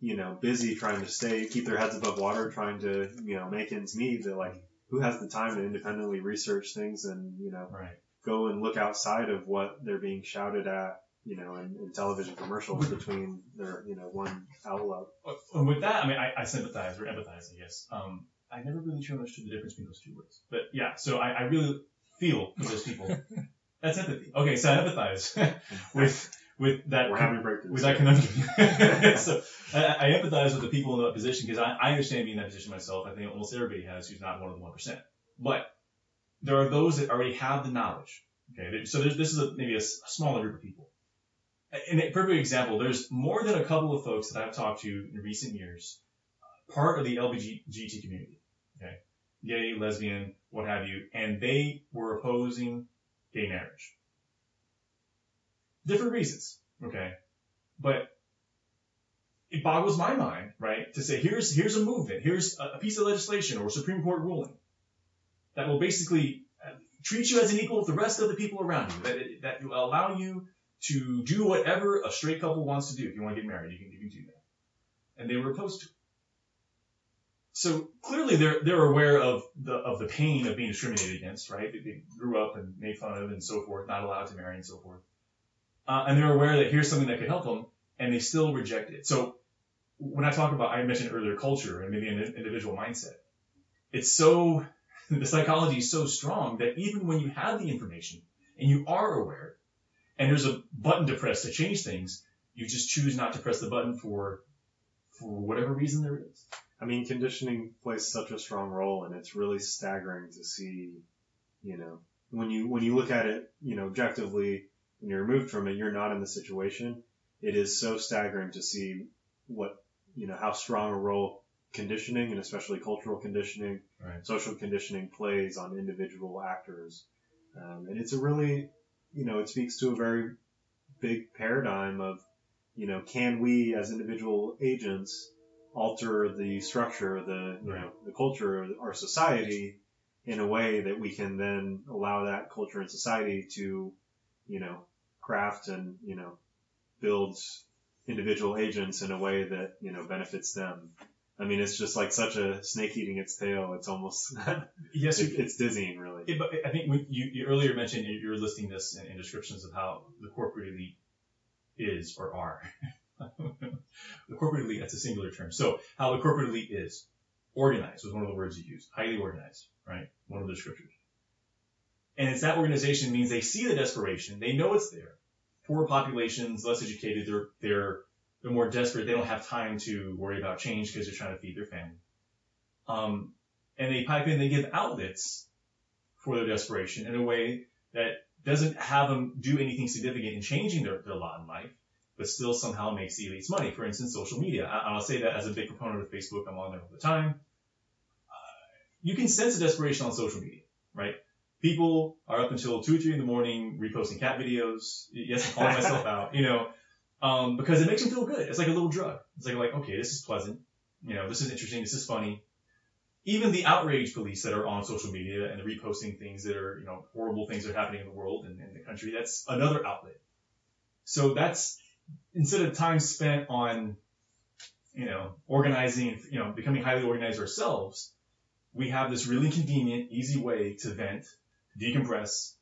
S2: you know busy trying to stay keep their heads above water, trying to you know make ends meet. That like who has the time to independently research things and you know
S1: Right.
S2: go and look outside of what they're being shouted at. You know, in, in television commercials between their, you know, one outlet.
S1: And with that, I mean, I, I sympathize or empathize, I guess. Um, I never really truly understood the difference between those two words. But yeah, so I, I really feel for those people. That's empathy. Okay, so I empathize with with that
S2: We're having breakthroughs.
S1: with that conundrum. so I, I empathize with the people in that position because I, I understand being in that position myself. I think almost everybody has who's not one of the one percent. But there are those that already have the knowledge. Okay, so there's, this is a, maybe a, a smaller group of people. In a perfect example, there's more than a couple of folks that I've talked to in recent years, uh, part of the LGBT community. Okay, gay, lesbian, what have you, and they were opposing gay marriage. Different reasons. Okay, but it boggles my mind, right, to say here's here's a movement, here's a, piece of legislation or a Supreme Court ruling that will basically uh, treat you as an equal with the rest of the people around you, that that will allow you to do whatever a straight couple wants to do. If you want to get married, you can you can do that, and they were opposed to. it. So clearly they're they're aware of the of the pain of being discriminated against, right? They, they grew up and made fun of and so forth, not allowed to marry and so forth, uh, and they're aware that here's something that could help them, and they still reject it. So when I talk about, I mentioned earlier culture and maybe an individual mindset. It's so, the psychology is so strong that even when you have the information and you are aware and there's a button to press to change things, you just choose not to press the button for, for whatever reason there is.
S2: I mean, conditioning plays such a strong role, and it's really staggering to see, you know, when you when you look at it, you know, objectively, when you're removed from it, you're not in the situation. It is so staggering to see what, you know, how strong a role conditioning and especially cultural conditioning,
S1: Right.
S2: social conditioning plays on individual actors. Um, and it's a really, you know, it speaks to a very big paradigm of, you know, can we as individual agents alter the structure, the you
S1: Right.
S2: know, the culture of our society in a way that we can then allow that culture and society to, you know, craft and you know, build individual agents in a way that you know benefits them. I mean, it's just like such a snake eating its tail. It's almost
S1: Yes,
S2: it, it's dizzying, really.
S1: It, but I think you, you earlier mentioned you- you're listing this in, in descriptions of how the corporate elite is or are. the corporate elite, that's a singular term. So how the corporate elite is organized was one of the words you used. Highly organized, right? One of the descriptors. And it's that organization means they see the desperation. They know it's there. Poor populations, less educated, they're, they're, they're more desperate. They don't have time to worry about change because they're trying to feed their family. Um, and they pipe in, they give outlets for their desperation in a way that doesn't have them do anything significant in changing their, their lot in life, but still somehow makes the elites money. For instance, social media. I, I'll say that as a big proponent of Facebook. I'm on there all the time. Uh, you can sense the desperation on social media, right? People are up until two or three in the morning reposting cat videos. Yes, I'm calling myself out, you know, um, because it makes them feel good. It's like a little drug. It's like, like, okay, this is pleasant. You know, this is interesting. This is funny even the outrage police that are on social media and the reposting things that are, you know, horrible things that are happening in the world and in the country, that's another outlet. So that's instead of time spent on, you know, organizing, you know, becoming highly organized ourselves, we have this really convenient, easy way to vent, decompress,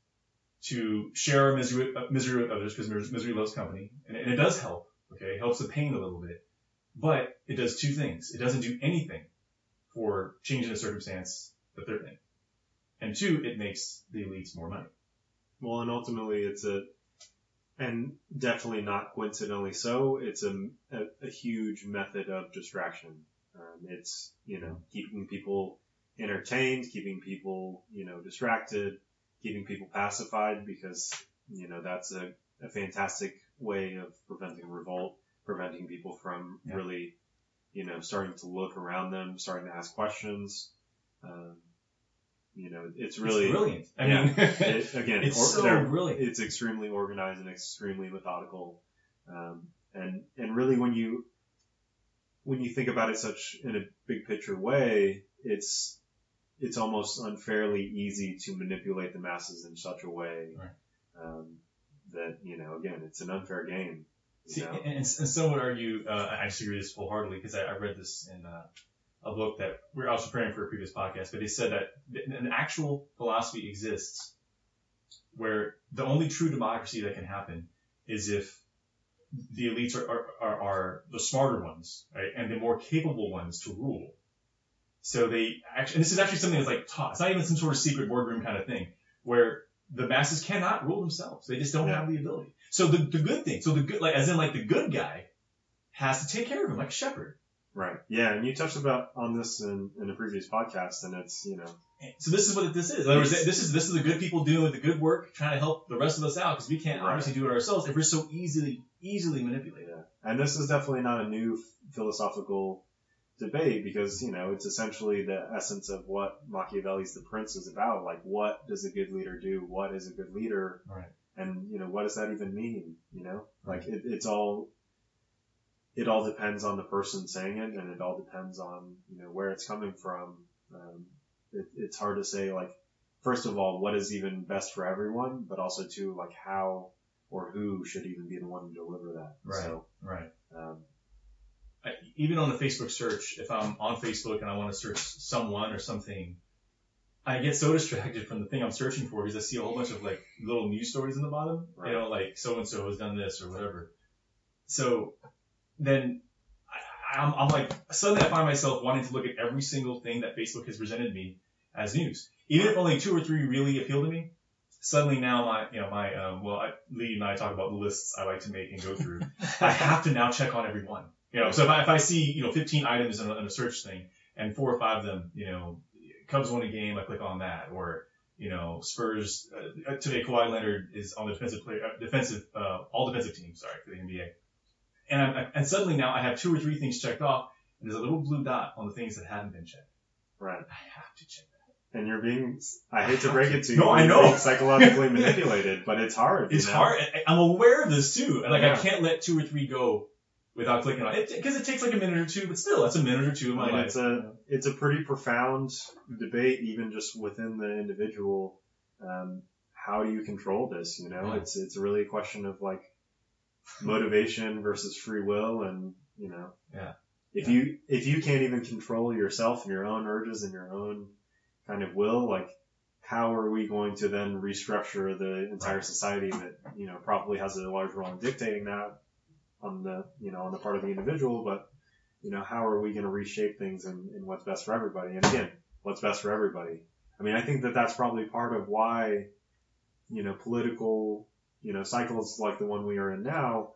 S1: to share our misery, misery with others because misery, loves company, and, and it does help. Okay, it helps the pain a little bit, but it does two things. It doesn't do anything for changing the circumstance that they're in, and two, it makes the elites more money.
S2: Well, and ultimately, it's a, and definitely not coincidentally so. It's a, a, a huge method of distraction. Um, it's you know keeping people entertained, keeping people you know distracted, keeping people pacified because you know that's a, a fantastic way of preventing revolt, preventing people from
S1: Yeah.
S2: really you know starting to look around them, starting to ask questions. Um, you know, it's really
S1: it's brilliant. I
S2: yeah.
S1: mean,
S2: it, again,
S1: it's
S2: or-
S1: so brilliant.
S2: it's extremely organized and extremely methodical. Um, and, and really when you, when you think about it such in a big picture way, it's, it's almost unfairly easy to manipulate the masses in such a way,
S1: Right.
S2: um, that, you know, again, it's an unfair game.
S1: See, and, and, some would argue, uh, I disagree with this wholeheartedly because I, I read this in uh, a book that we're also preparing for a previous podcast, but they said that an actual philosophy exists where the only true democracy that can happen is if the elites are, are, are, are the smarter ones, right, and the more capable ones to rule. So they actually, and this is actually something that's like taught. It's not even some sort of secret boardroom kind of thing where the masses cannot rule themselves. They just don't
S2: Yeah.
S1: have the ability. So the, the good thing, so the good, like, as in like the good guy has to take care of him like a shepherd.
S2: Right. Yeah. And you touched about on this in, in a previous podcast and it's, you know,
S1: So this is what this is. In other words, this is this is the good people doing the good work, trying to help the rest of us out because we can't
S2: Right.
S1: obviously do it ourselves if we're so easily easily manipulated.
S2: Yeah. And this is definitely not a new philosophical debate because, you know, it's essentially the essence of what Machiavelli's The Prince is about. Like, what does a good leader do? What is a good leader?
S1: Right.
S2: And, you know, what does that even mean? You know, like it, it's all, it all depends on the person saying it and it all depends on, you know, where it's coming from. Um, it, it's hard to say, like, first of all, what is even best for everyone, but also too, like how or who should even be the one to deliver that.
S1: Right.
S2: So,
S1: Right.
S2: um,
S1: even on the Facebook search, if I'm on Facebook and I want to search someone or something, I get so distracted from the thing I'm searching for because I see a whole bunch of like little news stories in the bottom.
S2: Right.
S1: You know, like so and so has done this or whatever. So then I, I'm, I'm like suddenly I find myself wanting to look at every single thing that Facebook has presented me as news, even if only two or three really appeal to me. Suddenly now my, you know, my, um, well, I, Lee and I talk about the lists I like to make and go through. I have to now check on every one. You know, so if I, if I see, you know, 15 items in a, in a search thing and four or five of them, you know, Cubs won a game, I click on that. Or, you know, Spurs, uh, today Kawhi Leonard is on the defensive player, uh, defensive, uh, all defensive teams, sorry, for the NBA. And I, and suddenly now I have two or three things checked off and there's a little blue dot on the things that haven't been checked.
S2: right.
S1: I have to check that.
S2: And you're being, I hate to break it to you,
S1: No, I know.
S2: psychologically manipulated, but it's hard.
S1: It's
S2: know?
S1: hard. I'm aware of this too. And like, I can't let two or three go without clicking on it because it takes like a minute or two, but still, that's a minute or two of my life.
S2: it's a it's a pretty profound debate, even just within the individual. Um, how do you control this? You know,
S1: Yeah.
S2: it's it's really a question of like motivation versus free will, and you know,
S1: Yeah.
S2: If
S1: Yeah.
S2: you if you can't even control yourself and your own urges and your own kind of will, like how are we going to then restructure the entire society that you know probably has a large role in dictating that on the you know on the part of the individual, but you know how are we going to reshape things and, in what's best for everybody? And again, what's best for everybody? I mean, I think that that's probably part of why you know political you know cycles like the one we are in now.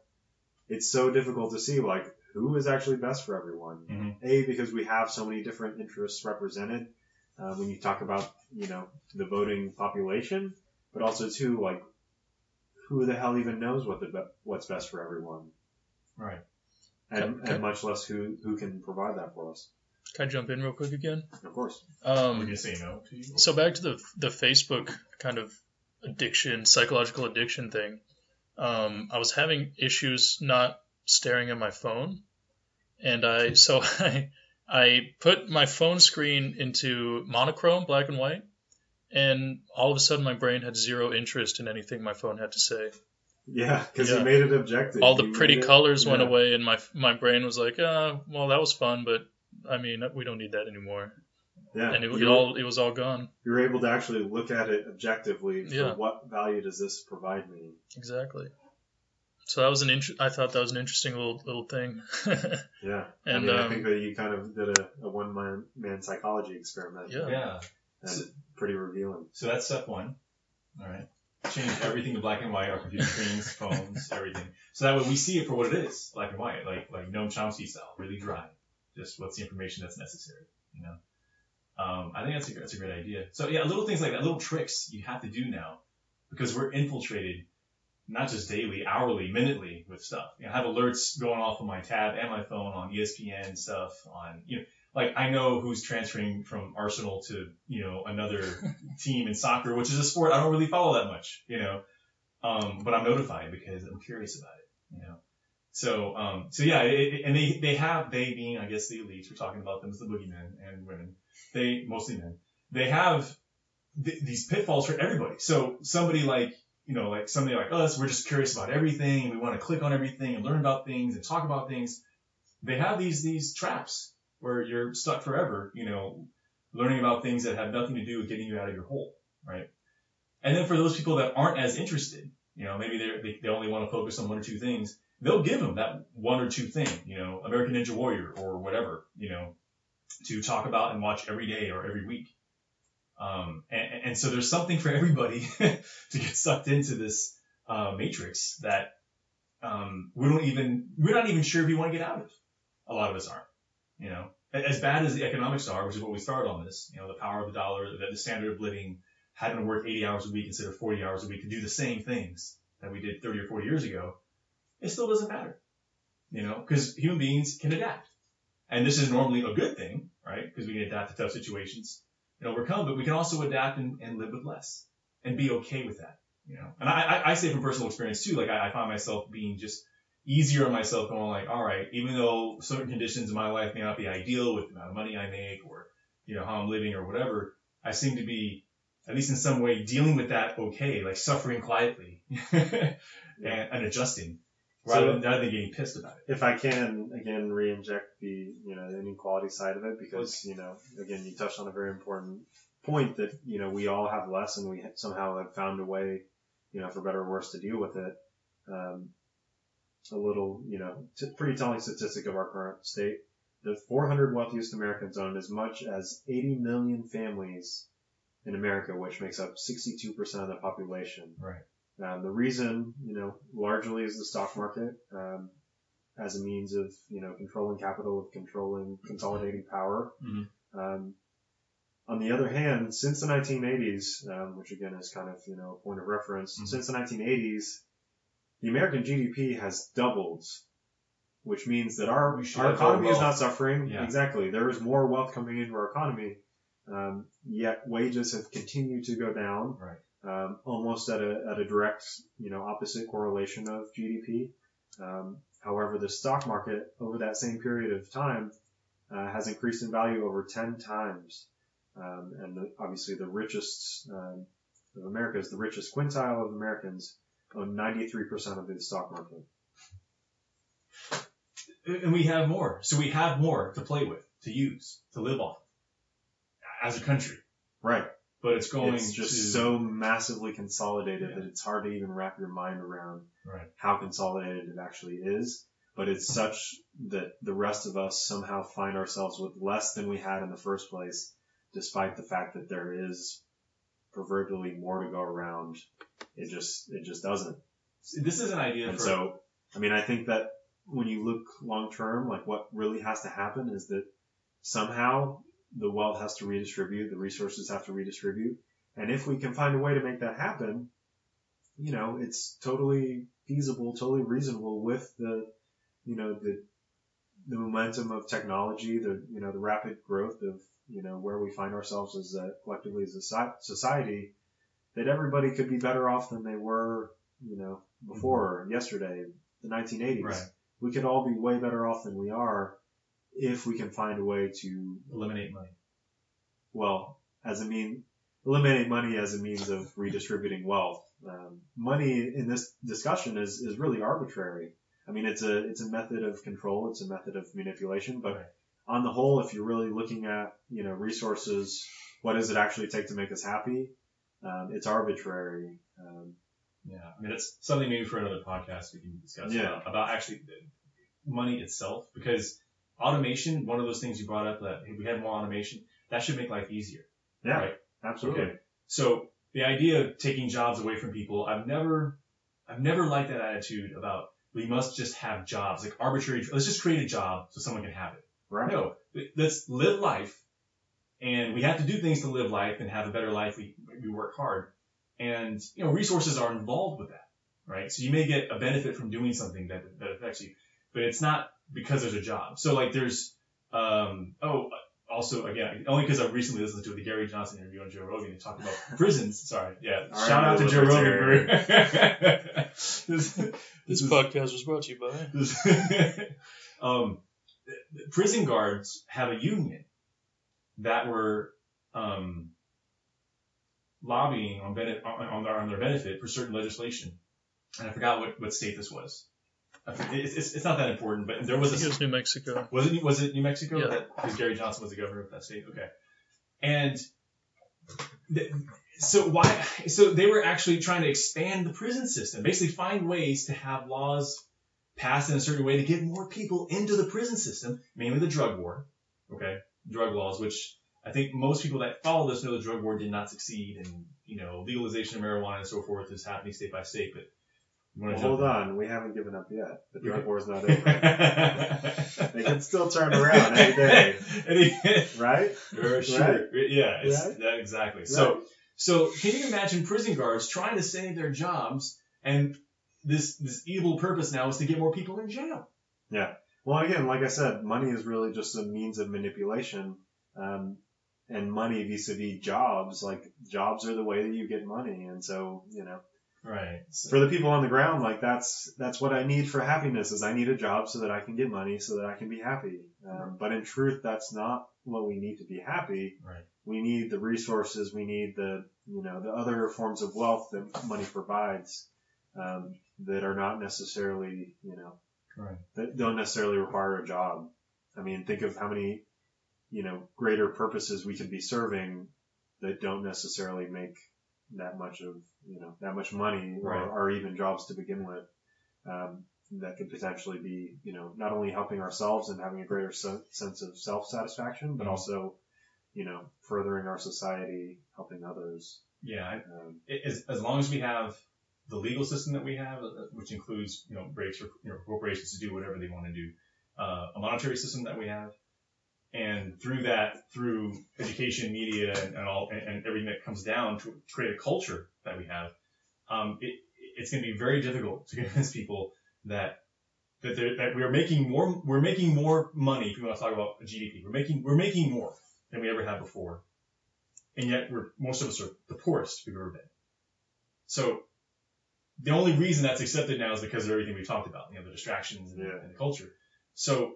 S2: It's so difficult to see like who is actually best for everyone.
S1: Mhm.
S2: A because we have so many different interests represented uh, when you talk about you know the voting population, but also too like who the hell even knows what the what's best for everyone,
S1: Right.
S2: and,
S3: Okay.
S2: and much less who who can provide that for us.
S3: Can I jump in real quick again?
S2: Of course,
S3: Um,
S1: gonna say no to you.
S3: so back to the the Facebook kind of addiction, psychological addiction thing. Um, I was having issues not staring at my phone, and I so I I put my phone screen into monochrome, black and white, and all of a sudden my brain had zero interest in anything my phone had to say.
S2: Yeah, because
S3: Yeah.
S2: you made it objective.
S3: All the
S2: You
S3: pretty
S2: made it-
S3: colors went
S2: yeah.
S3: away, and my my brain was like, uh, well, that was fun, but I mean, we don't need that anymore.
S2: Yeah,
S3: And it, it all it was all gone.
S2: you were able to actually look at it objectively. For
S3: Yeah.
S2: What value does this provide me?
S3: Exactly. So that was an int- I thought that was an interesting little little thing.
S2: Yeah,
S3: And,
S2: I mean, I
S3: um,
S2: think that you kind of did a, a one man man psychology experiment.
S3: Yeah.
S1: Yeah.
S2: and pretty revealing.
S1: So that's step one. All right. Change everything to black and white, our computer screens, phones, everything. So that way we see it for what it is, black and white, like like Noam Chomsky style, really dry. Just what's the information that's necessary, you know? Um, I think that's a, that's a great idea. So yeah, little things like that, little tricks you have to do now because we're infiltrated not just daily, hourly, minutely with stuff. You know, I have alerts going off on my tab and my phone on ESPN stuff on, you know, like I know who's transferring from Arsenal to, you know, another team in soccer, which is a sport I don't really follow that much, you know. Um, but I'm notified because I'm curious about it, you know. So, um, so yeah, it, and they, they have, they being, I guess, the elites, we're talking about them as the boogeymen and women, they, mostly men, they have th- these pitfalls for everybody. So somebody like, you know, like somebody like us, we're just curious about everything. We want to click on everything and learn about things and talk about things. They have these, these traps where you're stuck forever, you know, learning about things that have nothing to do with getting you out of your hole, right? And then for those people that aren't as interested, you know, maybe they, they only want to focus on one or two things, they'll give them that one or two thing, you know, American Ninja Warrior or whatever, you know, to talk about and watch every day or every week. Um, and, and so there's something for everybody to get sucked into this uh, matrix that um, we don't even we're not even sure if we want to get out of. A lot of us aren't. You know, as bad as the economics are, which is what we started on this. You know, the power of the dollar, the, the standard of living, having to work 80 hours a week instead of 40 hours a week to do the same things that we did 30 or 40 years ago. It still doesn't matter. You know, because human beings can adapt, and this is normally a good thing, right? Because we can adapt to tough situations and overcome, but we can also adapt and, and live with less and be okay with that, you know. And I, I, I say from personal experience too, like I, I find myself being just easier on myself going like, all right, even though certain conditions in my life may not be ideal with the amount of money I make or, you know, how I'm living or whatever, I seem to be, at least in some way, dealing with that okay, like suffering quietly and, and adjusting rather,
S2: So-
S1: than, rather than getting pissed about it.
S2: If I can again re-inject the you know the inequality side of it because you know again you touched on a very important point that you know we all have less and we somehow have found a way you know for better or worse to deal with it. Um, a little you know t- pretty telling statistic of our current state: the 400 wealthiest Americans own as much as 80 million families in America, which makes up 62% of the population.
S1: Right.
S2: Um, the reason, you know, largely is the stock market um, as a means of, you know, controlling capital, of controlling, consolidating power.
S1: Mhm.
S2: Um, on the other hand, since the 1980s, um, which again is kind of, you know, a point of reference,
S1: Mhm.
S2: since the 1980s, the American GDP has doubled, which means that our, our economy is not suffering.
S1: Yeah.
S2: Exactly. There is more wealth coming into our economy, um, yet wages have continued to go down
S1: Right.
S2: um, almost at a, at a direct, you know, opposite correlation of GDP. Um, however, the stock market over that same period of time uh, has increased in value over 10 times. Um, and the, obviously the richest um, of America is the richest quintile of Americans own 93% of the stock market.
S1: and we have more. So we have more to play with, to use, to live off as a country.
S2: Right.
S1: But it's going
S2: it's just
S1: to
S2: so massively consolidated
S1: Yeah.
S2: that it's hard to even wrap your mind around
S1: right.
S2: how consolidated it actually is. But it's such that the rest of us somehow find ourselves with less than we had in the first place, despite the fact that there is proverbially more to go around. It just, it just doesn't.
S1: This is an idea
S2: And
S1: for
S2: so, I mean, I think that when you look long term, like what really has to happen is that somehow the wealth has to redistribute, the resources have to redistribute. And if we can find a way to make that happen, you know, it's totally feasible, totally reasonable with the, you know, the, the momentum of technology, the, you know, the rapid growth of, you know, where we find ourselves as a, collectively as a society, that everybody could be better off than they were, you know, before, yesterday, the 1980s.
S1: Right.
S2: We could all be way better off than we are if we can find a way to
S1: eliminate money.
S2: well, as a mean, eliminate money as a means of redistributing wealth. um, money in this discussion is, is really arbitrary. I mean, it's a it's a method of control, it's a method of manipulation. But
S1: Right.
S2: on the whole, if you're really looking at you know resources, what does it actually take to make us happy? Um, it's arbitrary. Um,
S1: Yeah, I mean it's something maybe for another podcast we can discuss
S2: Yeah.
S1: about, about actually the money itself because automation, one of those things you brought up that hey, we had more automation, that should make life easier.
S2: yeah,
S1: Right.
S2: absolutely.
S1: Okay. So the idea of taking jobs away from people, I've never, I've never liked that attitude about we must just have jobs like arbitrary. Let's just create a job so someone can have it.
S2: Right.
S1: No, let's live life, and we have to do things to live life and have a better life. We we work hard, and you know resources are involved with that, right? So you may get a benefit from doing something that that affects you, but it's not because there's a job. So like there's um oh also again only because I've recently listened to the Gary Johnson interview on Joe Rogan and talked about prisons. Sorry, yeah.
S2: All
S1: Shout
S2: right,
S1: out to Joe Rogan. this,
S3: This
S1: this is-
S3: podcast was brought to you by.
S1: um, prison guards have a union that were um, lobbying on, on, their, on their benefit for certain legislation, and I forgot what, what state this was. It's, it's, it's not that important, but there was
S3: think it
S1: a
S3: was New Mexico.
S1: was it was it New Mexico?
S3: Yeah.
S1: That because Gary Johnson was the governor of that state. Okay, and th- so why? So they were actually trying to expand the prison system, basically find ways to have laws passed in a certain way to get more people into the prison system, mainly the drug war. Okay, drug laws, which I think most people that follow this know the drug war did not succeed, and you know legalization of marijuana and so forth is happening state by state. But
S2: Well, hold on, we haven't given up yet. The drug
S1: war
S2: is not over. they can still turn around any day,
S1: Any-
S2: right?
S1: Sure.
S2: Right?
S1: Yeah, it's,
S2: Right?
S1: that, exactly. So,
S2: Right.
S1: so can you imagine prison guards trying to save their jobs, and this this evil purpose now is to get more people in jail?
S2: Well, again, like I said, money is really just a means of manipulation. Um, and money vis-a-vis jobs, like jobs are the way that you get money. And so, you know,
S1: Right. So,
S2: for the people on the ground, like that's, that's what I need for happiness is I need a job so that I can get money so that I can be happy. Um, but in truth, that's not what we need to be happy.
S1: right.
S2: We need the resources. We need the, you know, the other forms of wealth that money provides, um, that are not necessarily, you know,
S1: Right.
S2: that don't necessarily require a job. I mean, think of how many, you know, greater purposes we could be serving that don't necessarily make that much of, you know, that much money or,
S1: Right.
S2: or even jobs to begin with. Um, that could potentially be, you know, not only helping ourselves and having a greater se- sense of self-satisfaction, but
S1: Mhm.
S2: also, you know, furthering our society, helping others.
S1: Yeah. I,
S2: Um,
S1: as, as long as we have the legal system that we have, uh, which includes you know breaks for you know, corporations to do whatever they want to do, uh, a monetary system that we have, and through that, through education, media, and, and all, and, and everything that comes down to create a culture that we have, um, it, it's going to be very difficult to convince people that that, that we are making more we're making more money. If we want to talk about GDP, we're making we're making more than we ever had before, and yet we're most of us are the poorest we've ever been. So the only reason that's accepted now is because of everything we've talked about, you know, the distractions and,
S2: Yeah.
S1: and the culture. So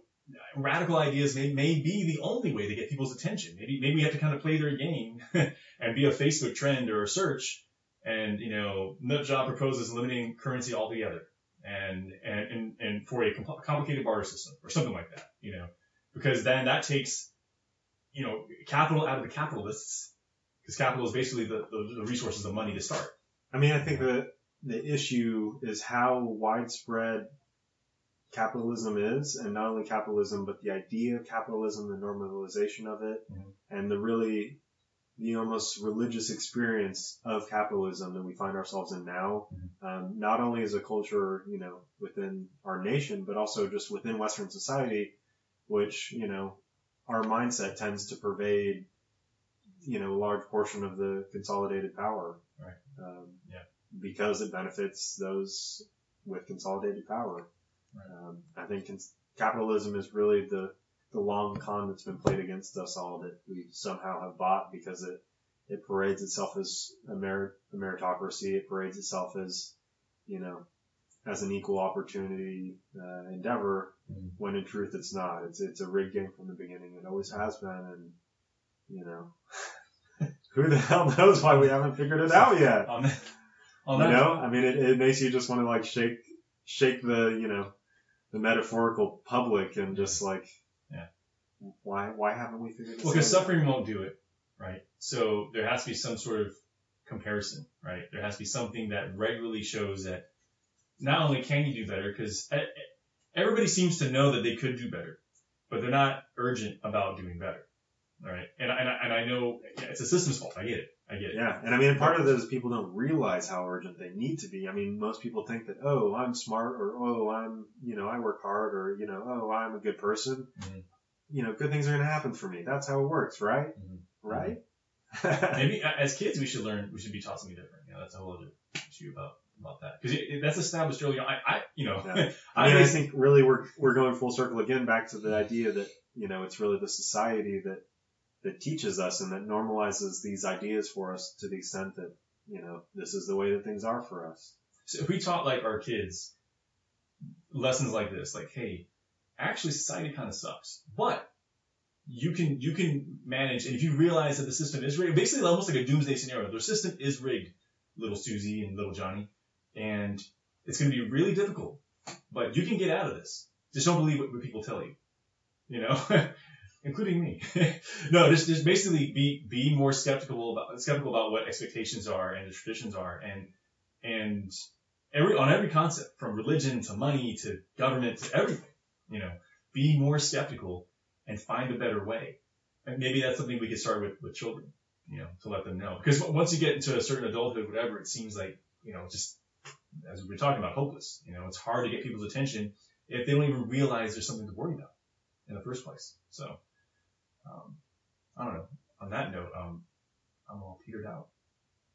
S1: radical ideas may, may be the only way to get people's attention. Maybe maybe we have to kind of play their game and be a Facebook trend or a search, and you know, nut job proposes limiting currency altogether, and and and, and for a compl- complicated barter system or something like that, you know, because then that takes you know capital out of the capitalists, because capital is basically the, the, the resources, the money to start.
S2: I mean, I think the the issue is how widespread capitalism is, and not only capitalism, but the idea of capitalism, the normalization of it,
S1: Mhm.
S2: and the really the almost religious experience of capitalism that we find ourselves in now. Um, not only as a culture, you know, within our nation, but also just within Western society, which you know, our mindset tends to pervade, you know, a large portion of the consolidated power.
S1: Right.
S2: Um,
S1: Yeah.
S2: Because it benefits those with consolidated power.
S1: Right.
S2: Um, I think cons- capitalism is really the, the long con that's been played against us all that we somehow have bought because it, it parades itself as a, merit, a meritocracy. It parades itself as, you know, as an equal opportunity uh, endeavor
S1: Mhm.
S2: when in truth it's not. It's, it's a rigged game from the beginning. It always has been. And, you know, who the hell knows why we haven't figured it out yet?
S1: On
S2: You know, I mean, it, it makes you just want to like shake, shake the, you know, the metaphorical public and mm-hmm. just like,
S1: Yeah.
S2: why, why haven't we figured this out?
S1: well, because suffering won't do it, right? So there has to be some sort of comparison, right? There has to be something that regularly shows that not only can you do better, because everybody seems to know that they could do better, but they're not urgent about doing better, all right? And and I, and I know it's a system's fault. I get it. I get it.
S2: Yeah, and I mean, part of is people don't realize how urgent they need to be. I mean, most people think that, oh, I'm smart, or oh, I'm, you know, I work hard, or you know, oh, I'm a good person.
S1: Mhm.
S2: You know, good things are going to happen for me. That's how it works, right?
S1: Mhm.
S2: Right?
S1: Maybe as kids we should learn. We should be taught something different. You know, that's a whole other issue about about that because that's established early on. I, I you know,
S2: Yeah. I mean, I think really we're we're going full circle again back to the idea that you know it's really the society that that teaches us and that normalizes these ideas for us to the extent that you know this is the way that things are for us.
S1: So if we taught like our kids lessons like this, like, hey, actually society kind of sucks, but you can you can manage, and if you realize that the system is rigged, basically almost like a doomsday scenario. The system is rigged, little Susie and little Johnny, and it's going to be really difficult, but you can get out of this. Just don't believe what, what people tell you, you know, including me. no, just just basically be be more skeptical about skeptical about what expectations are and the traditions are, and and every on every concept from religion to money to government to everything you know be more skeptical and find a better way. And maybe that's something we could start with with children you know to let them know. Because once you get into a certain adulthood whatever it seems like you know just as we were talking about hopeless you know it's hard to get people's attention if they don't even realize there's something to worry about in the first place. So um, i don't know on that note um, i'm all petered out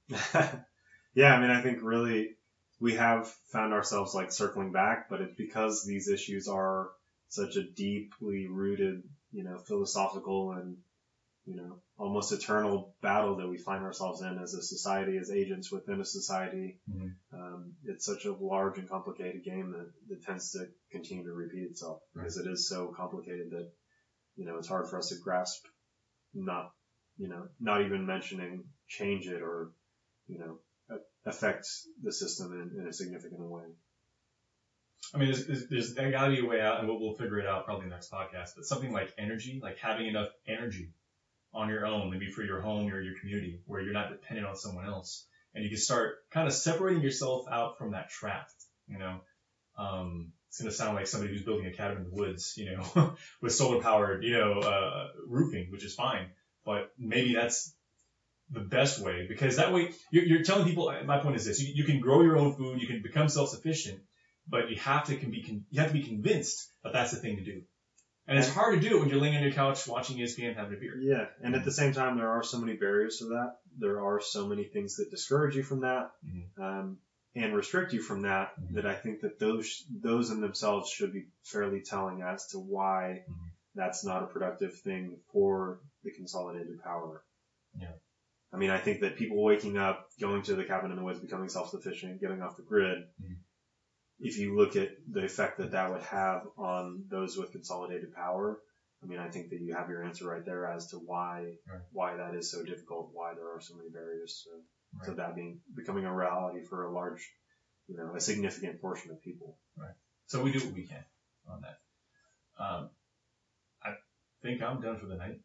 S2: yeah, I mean, I think really we have found ourselves like circling back, but it's because these issues are such a deeply rooted, you know, philosophical and, you know, almost eternal battle that we find ourselves in as a society, as agents within a society.
S1: Mhm.
S2: Um, it's such a large and complicated game that, that tends to continue to repeat itself because it is so complicated that, you know, it's hard for us to grasp, not, you know, not even mentioning change it or, you know, affect the system in, in a significant way.
S1: I mean, there's, there's, there's there got to be a way out, and we'll, we'll figure it out probably in the next podcast. But something like energy, like having enough energy on your own, maybe for your home or your community, where you're not dependent on someone else, and you can start kind of separating yourself out from that trap. You know, um, it's gonna sound like somebody who's building a cabin in the woods, you know, with solar powered, you know, uh, roofing, which is fine. But maybe that's the best way because that way you're, you're telling people. My point is this: you, you can grow your own food, you can become self-sufficient, but you have to can be con- you have to be convinced that that's the thing to do. And it's hard to do it when you're laying on your couch watching ESPN having a beer.
S2: Yeah, and at the same time, there are so many barriers to that. There are so many things that discourage you from that,
S1: Mhm.
S2: um, and restrict you from that.
S1: Mhm.
S2: That I think that those those in themselves should be fairly telling as to why
S1: Mhm.
S2: that's not a productive thing for the consolidated power.
S1: Yeah.
S2: I mean, I think that people waking up, going to the cabin in the woods, becoming self-sufficient, getting off the grid.
S1: Mhm.
S2: If you look at the effect that that would have on those with consolidated power, I mean, I think that you have your answer right there as to why
S1: Right.
S2: why that is so difficult, why there are so many barriers to,
S1: Right.
S2: that being becoming a reality for a large, you know, a significant portion of people. Right.
S1: So we do what we can on that. Um, I think I'm done for the night.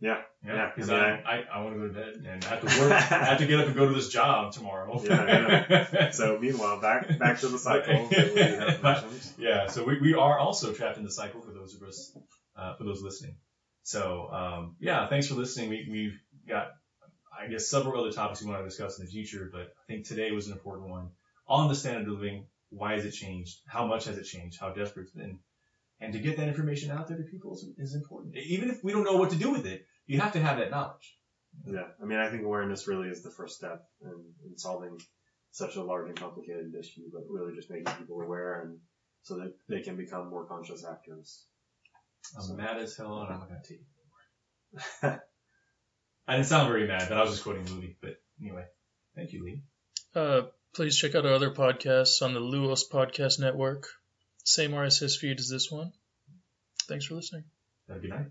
S2: Yeah,
S1: Yeah,
S2: yeah,
S1: because
S2: I
S1: I, I, I want to go to bed and I have to work. I have to get up and go to this job tomorrow.
S2: Yeah, So meanwhile, back back to the cycle that we have mentioned.
S1: yeah, so we, we are also trapped in the cycle for those of us, uh, for those listening. So, um, yeah, thanks for listening. We, we've got, I guess, several other topics we want to discuss in the future, but I think today was an important one on the standard of living. Why has it changed? How much has it changed? How desperate it's been? And to get that information out there to people is, is important. Even if we don't know what to do with it, you have to have that knowledge.
S2: Yeah, I mean, I think awareness really is the first step in, in solving such a large and complicated issue, but really just making people aware and so that they can become more conscious actors.
S1: I'm mad as hell and I'm not going to take it anymore. I didn't sound very mad, but I was just quoting movie. But anyway, thank you, Lee.
S3: Uh, please check out our other podcasts on the Luos Podcast Network. Same RSS feed as this one. Thanks for listening.
S1: Have a good night.